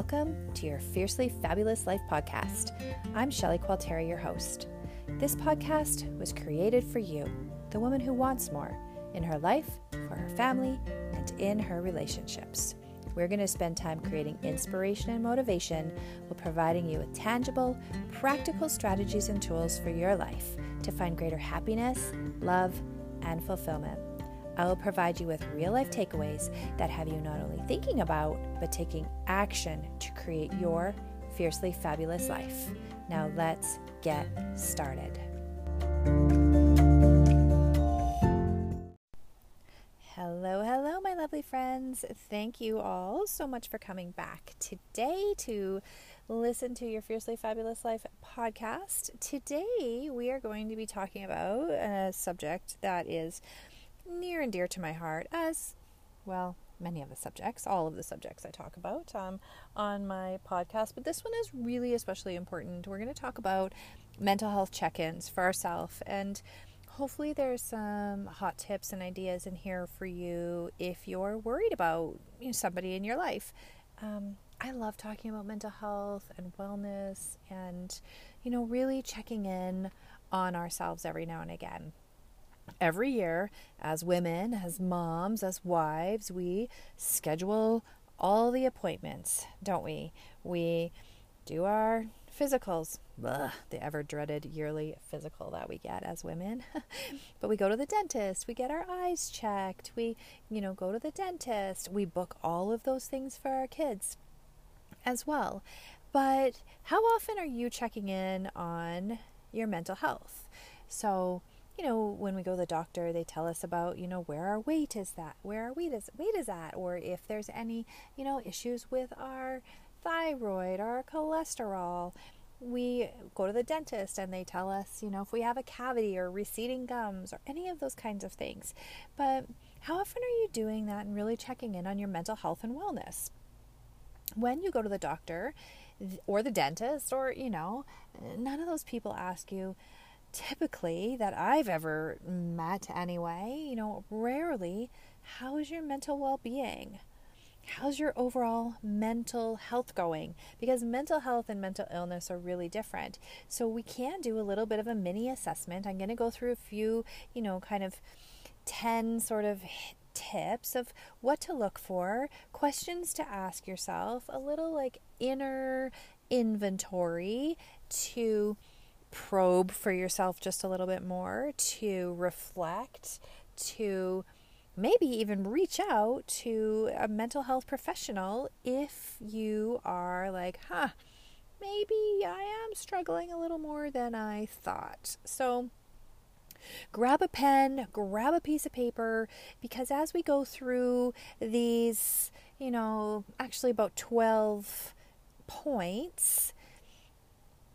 Welcome to your Fiercely Fabulous Life podcast. I'm Shelley Qualteri, your host. This podcast was created for you, the woman who wants more in her life, for her family, and in her relationships. We're going to spend time creating inspiration and motivation while providing you with tangible, practical strategies and tools for your life to find greater happiness, love, and fulfillment. I will provide you with real life takeaways that have you not only thinking about, but taking action to create your fiercely fabulous life. Now, let's get started. Hello, hello, my lovely friends. Thank you all so much for coming back today to listen to your Fiercely Fabulous Life podcast. Today, we are going to be talking about a subject that is near and dear to my heart, as well, many of the subjects, all of the subjects I talk about um, on my podcast. But this one is really especially important. We're going to talk about mental health check ins for ourselves and hopefully there's some hot tips and ideas in here for you if you're worried about you know, somebody in your life. Um, I love talking about mental health and wellness and, you know, really checking in on ourselves every now and again every year, as women, as moms, as wives, we schedule all the appointments, don't we? We do our physicals, Ugh, the ever dreaded yearly physical that we get as women. but we go to the dentist, we get our eyes checked, we, you know, go to the dentist, we book all of those things for our kids as well. But how often are you checking in on your mental health? So, you know, when we go to the doctor, they tell us about, you know, where our weight is that, where our weight is weight is at, or if there's any, you know, issues with our thyroid or our cholesterol. We go to the dentist and they tell us, you know, if we have a cavity or receding gums or any of those kinds of things. But how often are you doing that and really checking in on your mental health and wellness? When you go to the doctor or the dentist or, you know, none of those people ask you, typically that I've ever met anyway, you know, rarely, how is your mental well being? How's your overall mental health going? Because mental health and mental illness are really different. So we can do a little bit of a mini assessment. I'm going to go through a few, you know, kind of 10 sort of tips of what to look for, questions to ask yourself, a little like inner inventory to probe for yourself just a little bit more, to reflect, to maybe even reach out to a mental health professional if you are like, huh, maybe I am struggling a little more than I thought. So, grab a pen, grab a piece of paper, because as we go through these, you know, actually about 12 points,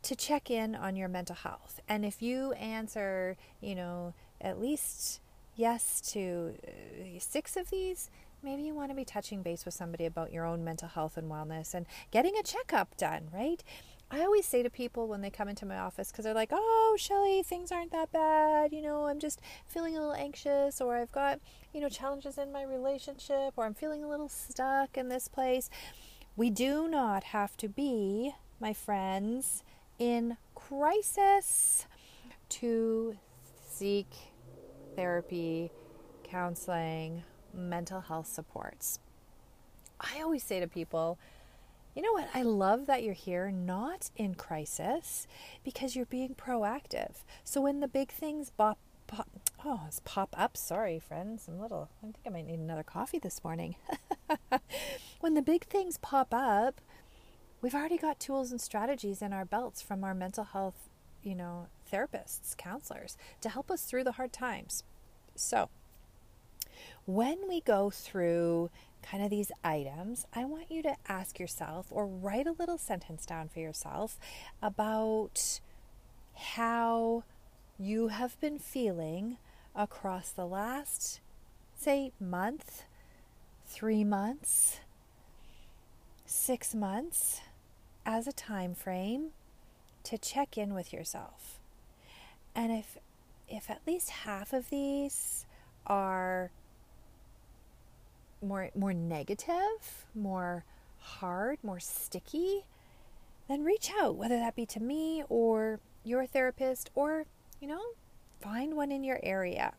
to check in on your mental health. And if you answer, you know, at least yes to uh, six of these, maybe you want to be touching base with somebody about your own mental health and wellness and getting a checkup done, right? I always say to people when they come into my office, because they're like, oh, Shelly, things aren't that bad. You know, I'm just feeling a little anxious, or I've got, you know, challenges in my relationship, or I'm feeling a little stuck in this place. We do not have to be, my friends, in crisis to seek therapy, counseling, mental health supports. I always say to people, you know what? I love that you're here, not in crisis, because you're being proactive. So when the big things pop, pop oh, it's pop up. Sorry, friends. I'm a little. I think I might need another coffee this morning. when the big things pop up, we've already got tools and strategies in our belts from our mental health, you know, therapists, counselors to help us through the hard times. So, when we go through kind of these items, I want you to ask yourself or write a little sentence down for yourself about how you have been feeling across the last, say, month, three months, six months, as a time frame to check in with yourself. And if if at least half of these are more more negative, more hard, more sticky, then reach out, whether that be to me or your therapist or, you know, find one in your area.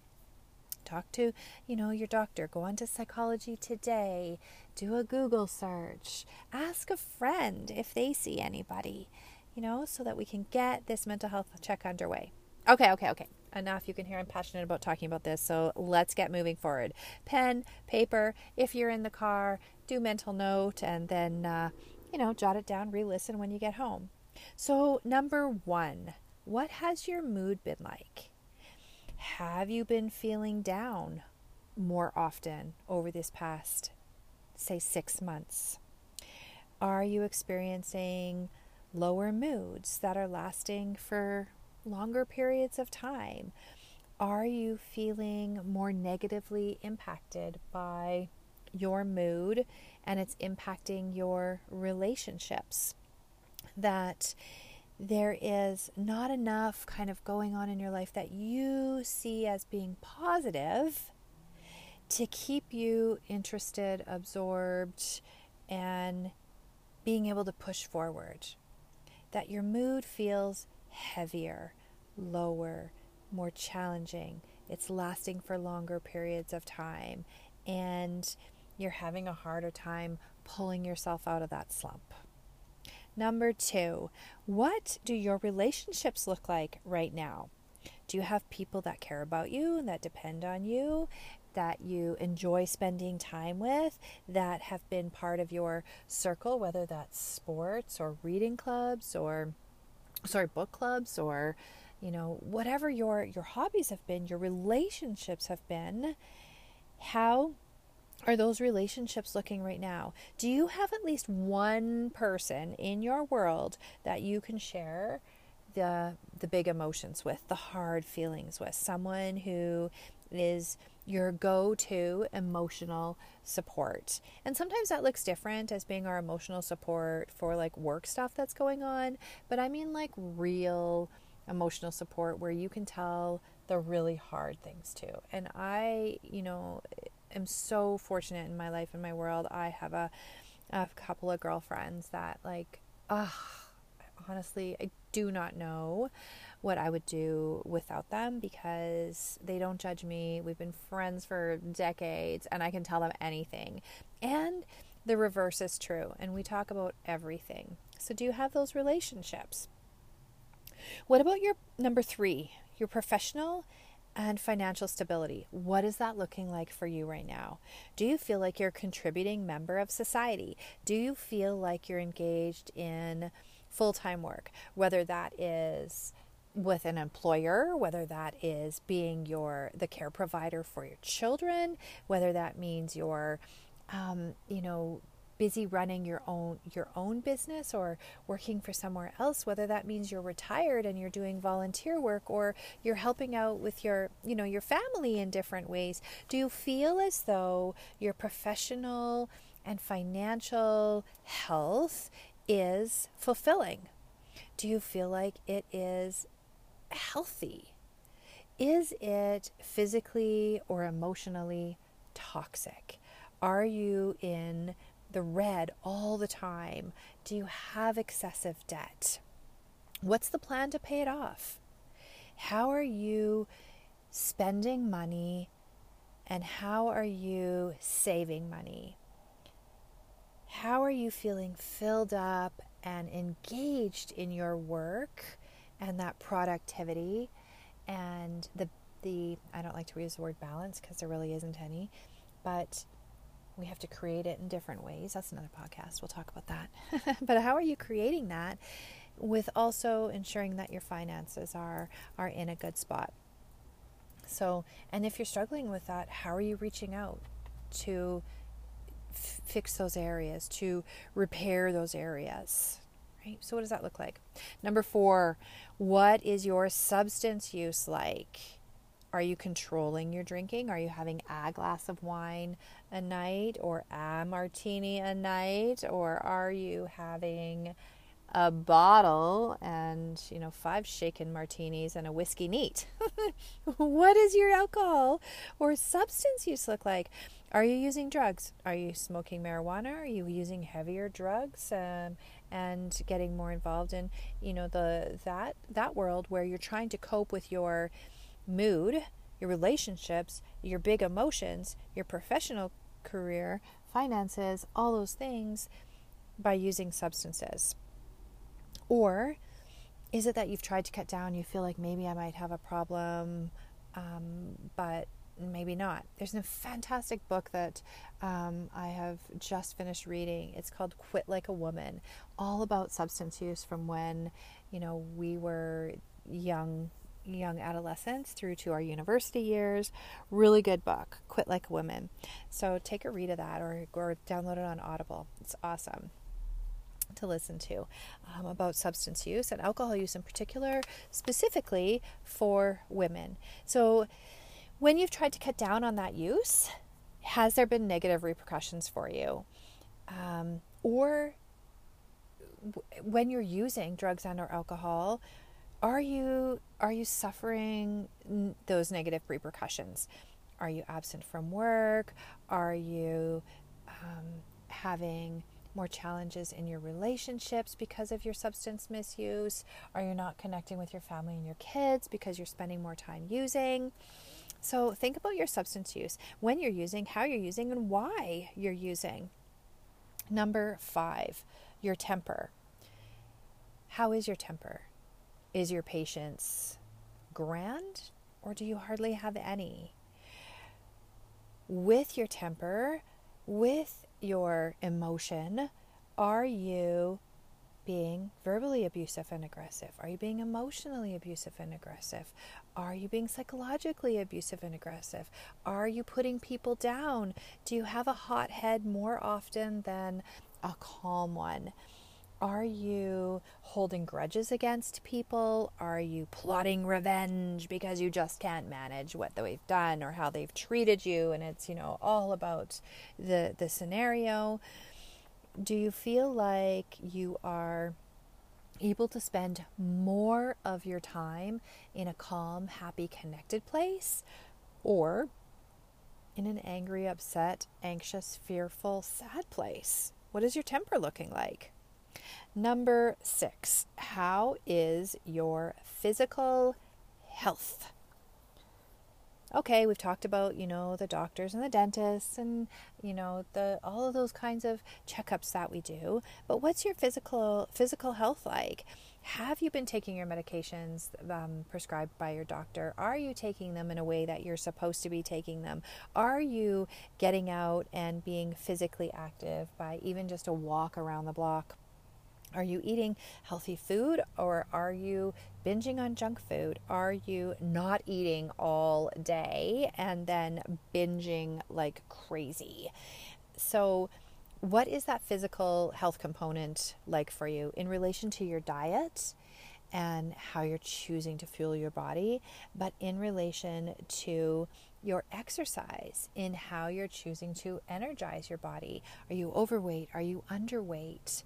Talk to, you know, your doctor. Go on to Psychology Today. Do a Google search. Ask a friend if they see anybody, you know, so that we can get this mental health check underway. Okay, okay, okay. Enough. You can hear I'm passionate about talking about this. So let's get moving forward. Pen, paper. If you're in the car, do mental note and then, uh, you know, jot it down, re listen when you get home. So, number one, what has your mood been like? Have you been feeling down more often over this past, say, six months? Are you experiencing lower moods that are lasting for longer periods of time? Are you feeling more negatively impacted by your mood and it's impacting your relationships? That there is not enough kind of going on in your life that you see as being positive to keep you interested, absorbed, and being able to push forward. That your mood feels heavier, lower, more challenging. It's lasting for longer periods of time, and you're having a harder time pulling yourself out of that slump. Number two, what do your relationships look like right now? Do you have people that care about you and that depend on you, that you enjoy spending time with, that have been part of your circle, whether that's sports or reading clubs or, sorry, book clubs or, you know, whatever your, your hobbies have been, your relationships have been? How are those relationships looking right now? Do you have at least one person in your world that you can share the the big emotions with, the hard feelings with? Someone who is your go-to emotional support. And sometimes that looks different as being our emotional support for like work stuff that's going on, but I mean like real emotional support where you can tell the really hard things too. And I, you know, am so fortunate in my life in my world. I have a, a couple of girlfriends that like, ah, honestly, I do not know what I would do without them because they don't judge me. We've been friends for decades and I can tell them anything. And the reverse is true. And we talk about everything. So, do you have those relationships? What about your number three, your professional and financial stability. What is that looking like for you right now? Do you feel like you're a contributing member of society? Do you feel like you're engaged in full time work, whether that is with an employer, whether that is being your the care provider for your children, whether that means you're um, you know busy running your own your own business or working for somewhere else whether that means you're retired and you're doing volunteer work or you're helping out with your you know your family in different ways. Do you feel as though your professional and financial health is fulfilling do you feel like it is healthy is it physically or emotionally toxic are you in the red all the time? Do you have excessive debt? What's the plan to pay it off? How are you spending money and how are you saving money? How are you feeling filled up and engaged in your work and that productivity and the the I don't like to use the word balance because there really isn't any, but we have to create it in different ways. That's another podcast. We'll talk about that. but how are you creating that with also ensuring that your finances are are in a good spot? So, and if you're struggling with that, how are you reaching out to f- fix those areas, to repair those areas? Right? So, what does that look like? Number four, what is your substance use like? Are you controlling your drinking? Are you having a glass of wine a night or a martini a night? Or are you having a bottle and, you know, five shaken martinis and a whiskey neat. what is your alcohol or substance use look like? Are you using drugs? Are you smoking marijuana? Are you using heavier drugs um, and getting more involved in, you know, the that that world where you're trying to cope with your mood, your relationships, your big emotions, your professional career, finances, all those things by using substances? Or is it that you've tried to cut down, you feel like maybe I might have a problem, um, but maybe not? There's a fantastic book that um, I have just finished reading. It's called Quit Like a Woman, all about substance use from when, you know, we were young young adolescents through to our university years. Really good book, Quit Like a Woman. So take a read of that or, or download it on Audible. It's awesome to listen to um, about substance use and alcohol use in particular, specifically for women. So, when you've tried to cut down on that use, has there been negative repercussions for you? Um, or w- when you're using drugs and or alcohol, are you are you suffering n- those negative repercussions? Are you absent from work? Are you um, having more challenges in your relationships because of your substance misuse? Are you're not connecting with your family and your kids because you're spending more time using? So think about your substance use, when you're using, how you're using, and why you're using. Number five, your temper. How is your temper? Is your patience grand or do you hardly have any? With your temper, with your emotion, are you being verbally abusive and aggressive? Are you being emotionally abusive and aggressive? Are you being psychologically abusive and aggressive? Are you putting people down? Do you have a hot head more often than a calm one? Are you holding grudges against people? Are you plotting revenge because you just can't manage what they've done or how they've treated you and it's, you know, all about the the scenario? Do you feel like you are able to spend more of your time in a calm, happy, connected place or in an angry, upset, anxious, fearful, sad place? What is your temper looking like? Number six, how is your physical health? Okay, we've talked about, you know, the doctors and the dentists and, you know, the all of those kinds of checkups that we do. But what's your physical physical health like? Have you been taking your medications um, prescribed by your doctor? Are you taking them in a way that you're supposed to be taking them? Are you getting out and being physically active by even just a walk around the block? Are you eating healthy food or are you binging on junk food? Are you not eating all day and then binging like crazy? So, what is that physical health component like for you in relation to your diet and how you're choosing to fuel your body, but in relation to your exercise, in how you're choosing to energize your body? Are you overweight? Are you underweight?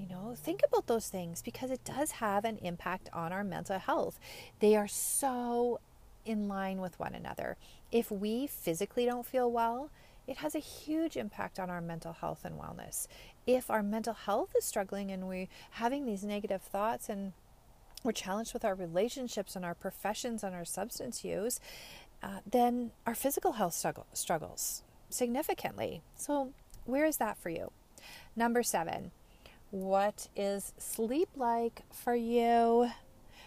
You know, think about those things because it does have an impact on our mental health. They are so in line with one another. If we physically don't feel well, it has a huge impact on our mental health and wellness. If our mental health is struggling and we're having these negative thoughts and we're challenged with our relationships and our professions and our substance use, uh, then our physical health struggle, struggles significantly. So, where is that for you? Number seven, what is sleep like for you?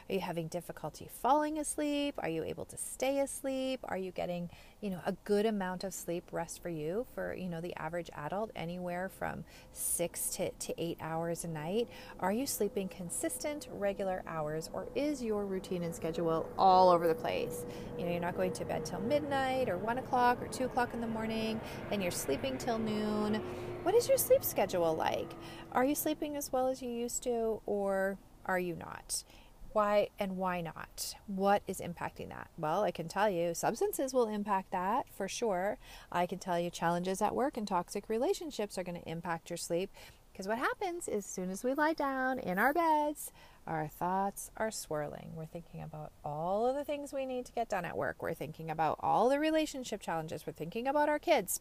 Are you having difficulty falling asleep? Are you able to stay asleep? Are you getting, you know, a good amount of sleep rest for you for, you know, the average adult anywhere from 6 to, to 8 hours a night? Are you sleeping consistent, regular hours or is your routine and schedule all over the place? You know, you're not going to bed till midnight or 1 o'clock or 2 o'clock in the morning, then you're sleeping till noon. What is your sleep schedule like? Are you sleeping as well as you used to or are you not? Why and why not? What is impacting that? Well, I can tell you substances will impact that for sure. I can tell you challenges at work and toxic relationships are going to impact your sleep. Because what happens is, as soon as we lie down in our beds, our thoughts are swirling. We're thinking about all of the things we need to get done at work. We're thinking about all the relationship challenges. We're thinking about our kids.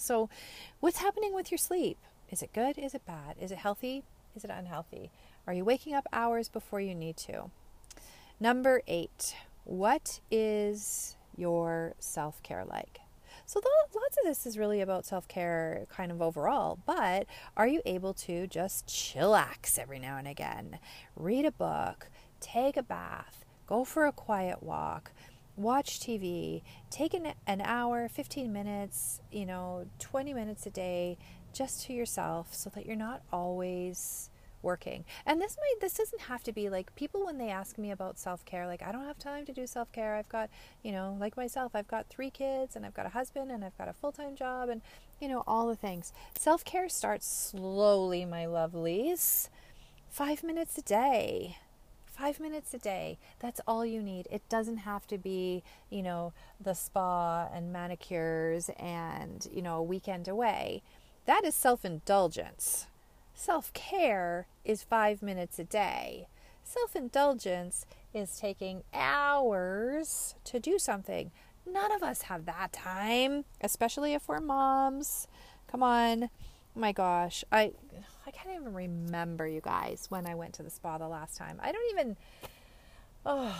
So, what's happening with your sleep? Is it good? Is it bad? Is it healthy? Is it unhealthy? Are you waking up hours before you need to? Number eight, what is your self care like? So, lots of this is really about self care, kind of overall, but are you able to just chillax every now and again? Read a book, take a bath, go for a quiet walk, watch TV, take an, an hour, 15 minutes, you know, 20 minutes a day just to yourself so that you're not always working. And this might this doesn't have to be like people when they ask me about self-care like I don't have time to do self-care. I've got, you know, like myself, I've got 3 kids and I've got a husband and I've got a full-time job and you know all the things. Self-care starts slowly, my lovelies. 5 minutes a day. Five minutes a day. That's all you need. It doesn't have to be, you know, the spa and manicures and, you know, a weekend away. That is self indulgence. Self care is five minutes a day. Self indulgence is taking hours to do something. None of us have that time, especially if we're moms. Come on. My gosh. I I can't even remember you guys when I went to the spa the last time. I don't even Oh,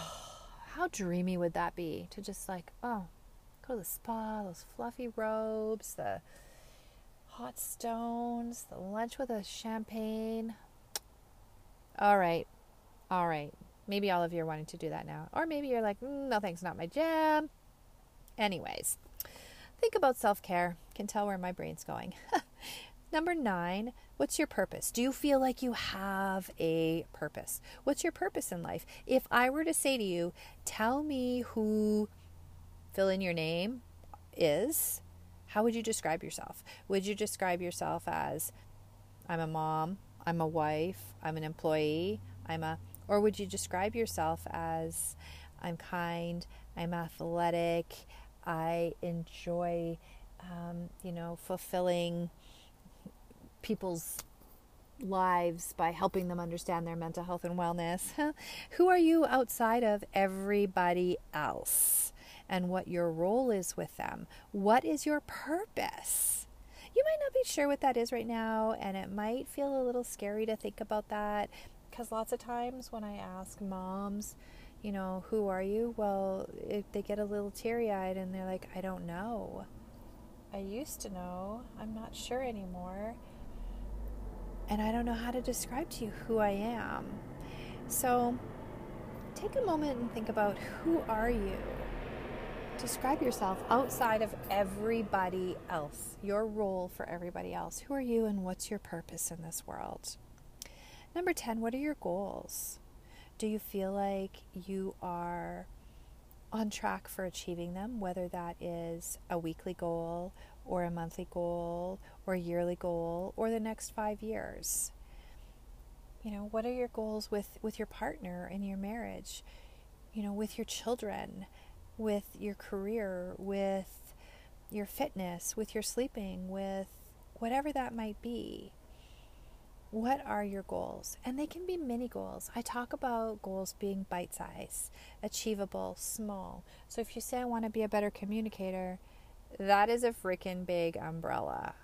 how dreamy would that be to just like, oh, go to the spa, those fluffy robes, the hot stones, the lunch with a champagne. All right, all right. Maybe all of you are wanting to do that now. Or maybe you're like, mm, no thanks, not my jam. Anyways, think about self care. Can tell where my brain's going. Number nine, what's your purpose? Do you feel like you have a purpose? What's your purpose in life? If I were to say to you, tell me who fill in your name is, how would you describe yourself? Would you describe yourself as I'm a mom, I'm a wife, I'm an employee, I'm a or would you describe yourself as I'm kind, I'm athletic, I enjoy um, you know, fulfilling people's lives by helping them understand their mental health and wellness. Who are you outside of everybody else? and what your role is with them. What is your purpose? You might not be sure what that is right now, and it might feel a little scary to think about that because lots of times when I ask moms, you know, who are you? Well, they get a little teary eyed and they're like, I don't know. I used to know. I'm not sure anymore. And I don't know how to describe to you who I am. So take a moment and think about who are you? Describe yourself outside of everybody else, your role for everybody else. Who are you and what's your purpose in this world? Number 10, what are your goals? Do you feel like you are on track for achieving them, whether that is a weekly goal or a monthly goal or a yearly goal or the next five years? You know, what are your goals with, with your partner in your marriage? You know, with your children? with your career, with your fitness, with your sleeping, with whatever that might be. What are your goals? And they can be mini goals. I talk about goals being bite size, achievable, small. So if you say, I want to be a better communicator, that is a freaking big umbrella.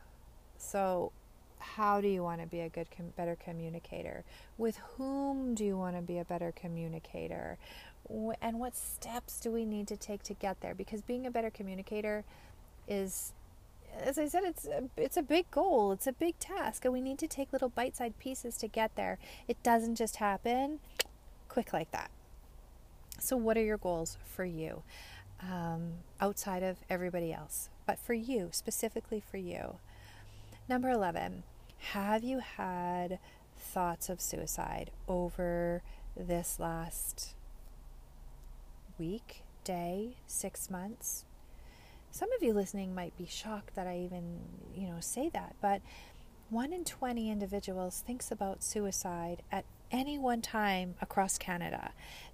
So, how do you want to be a good, better communicator? With whom do you want to be a better communicator? and what steps do we need to take to get there because being a better communicator is as I said it's a, it's a big goal it's a big task and we need to take little bite-sized pieces to get there it doesn't just happen quick like that so what are your goals for you um, outside of everybody else but for you specifically for you number 11 have you had thoughts of suicide over this last week, day, six months. Some of you listening might be shocked that I even, you know, say that, but one in 20 individuals thinks about suicide at any one time across Canada.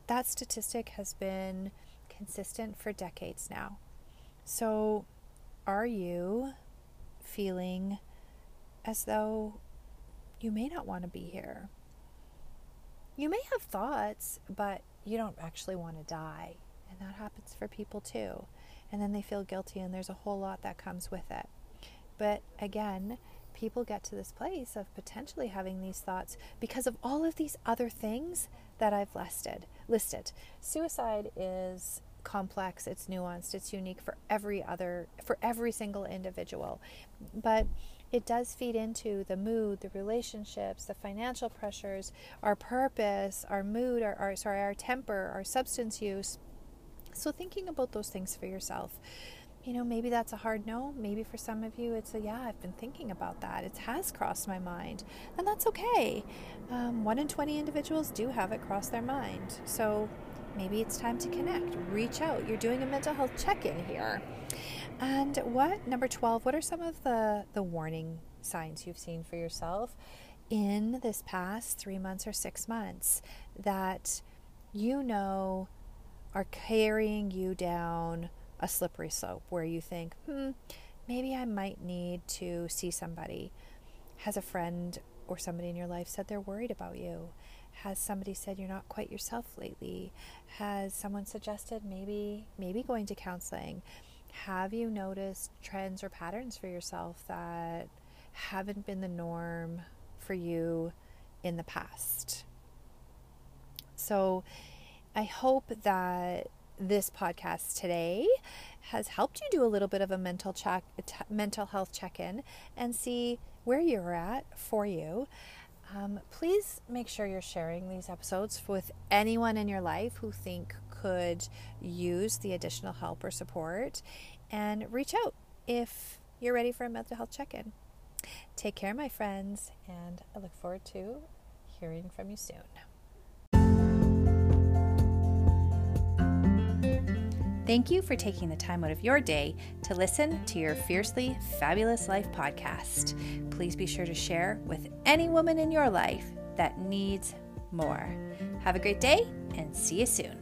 That statistic has been consistent for decades now. So, are you feeling as though you may not want to be here. You may have thoughts, but you don't actually want to die. And that happens for people too. And then they feel guilty, and there's a whole lot that comes with it. But again, people get to this place of potentially having these thoughts because of all of these other things that I've listed. Listed. Suicide is complex, it's nuanced, it's unique for every other for every single individual. But it does feed into the mood, the relationships, the financial pressures, our purpose, our mood, our, our sorry, our temper, our substance use. So thinking about those things for yourself. You know, maybe that's a hard no. Maybe for some of you, it's a yeah, I've been thinking about that. It has crossed my mind. And that's okay. Um, one in 20 individuals do have it cross their mind. So maybe it's time to connect. Reach out. You're doing a mental health check in here. And what, number 12, what are some of the, the warning signs you've seen for yourself in this past three months or six months that you know are carrying you down a slippery slope where you think, hmm, maybe I might need to see somebody? Has a friend or somebody in your life said they're worried about you? Has somebody said you're not quite yourself lately? Has someone suggested maybe maybe going to counseling? have you noticed trends or patterns for yourself that haven't been the norm for you in the past? So, I hope that this podcast today has helped you do a little bit of a mental check, mental health check-in, and see where you're at for you. Um, please make sure you're sharing these episodes with anyone in your life who think could use the additional help or support and reach out if you're ready for a mental health check in. Take care, my friends, and I look forward to hearing from you soon. Thank you for taking the time out of your day to listen to your Fiercely Fabulous Life podcast. Please be sure to share with any woman in your life that needs more. Have a great day and see you soon.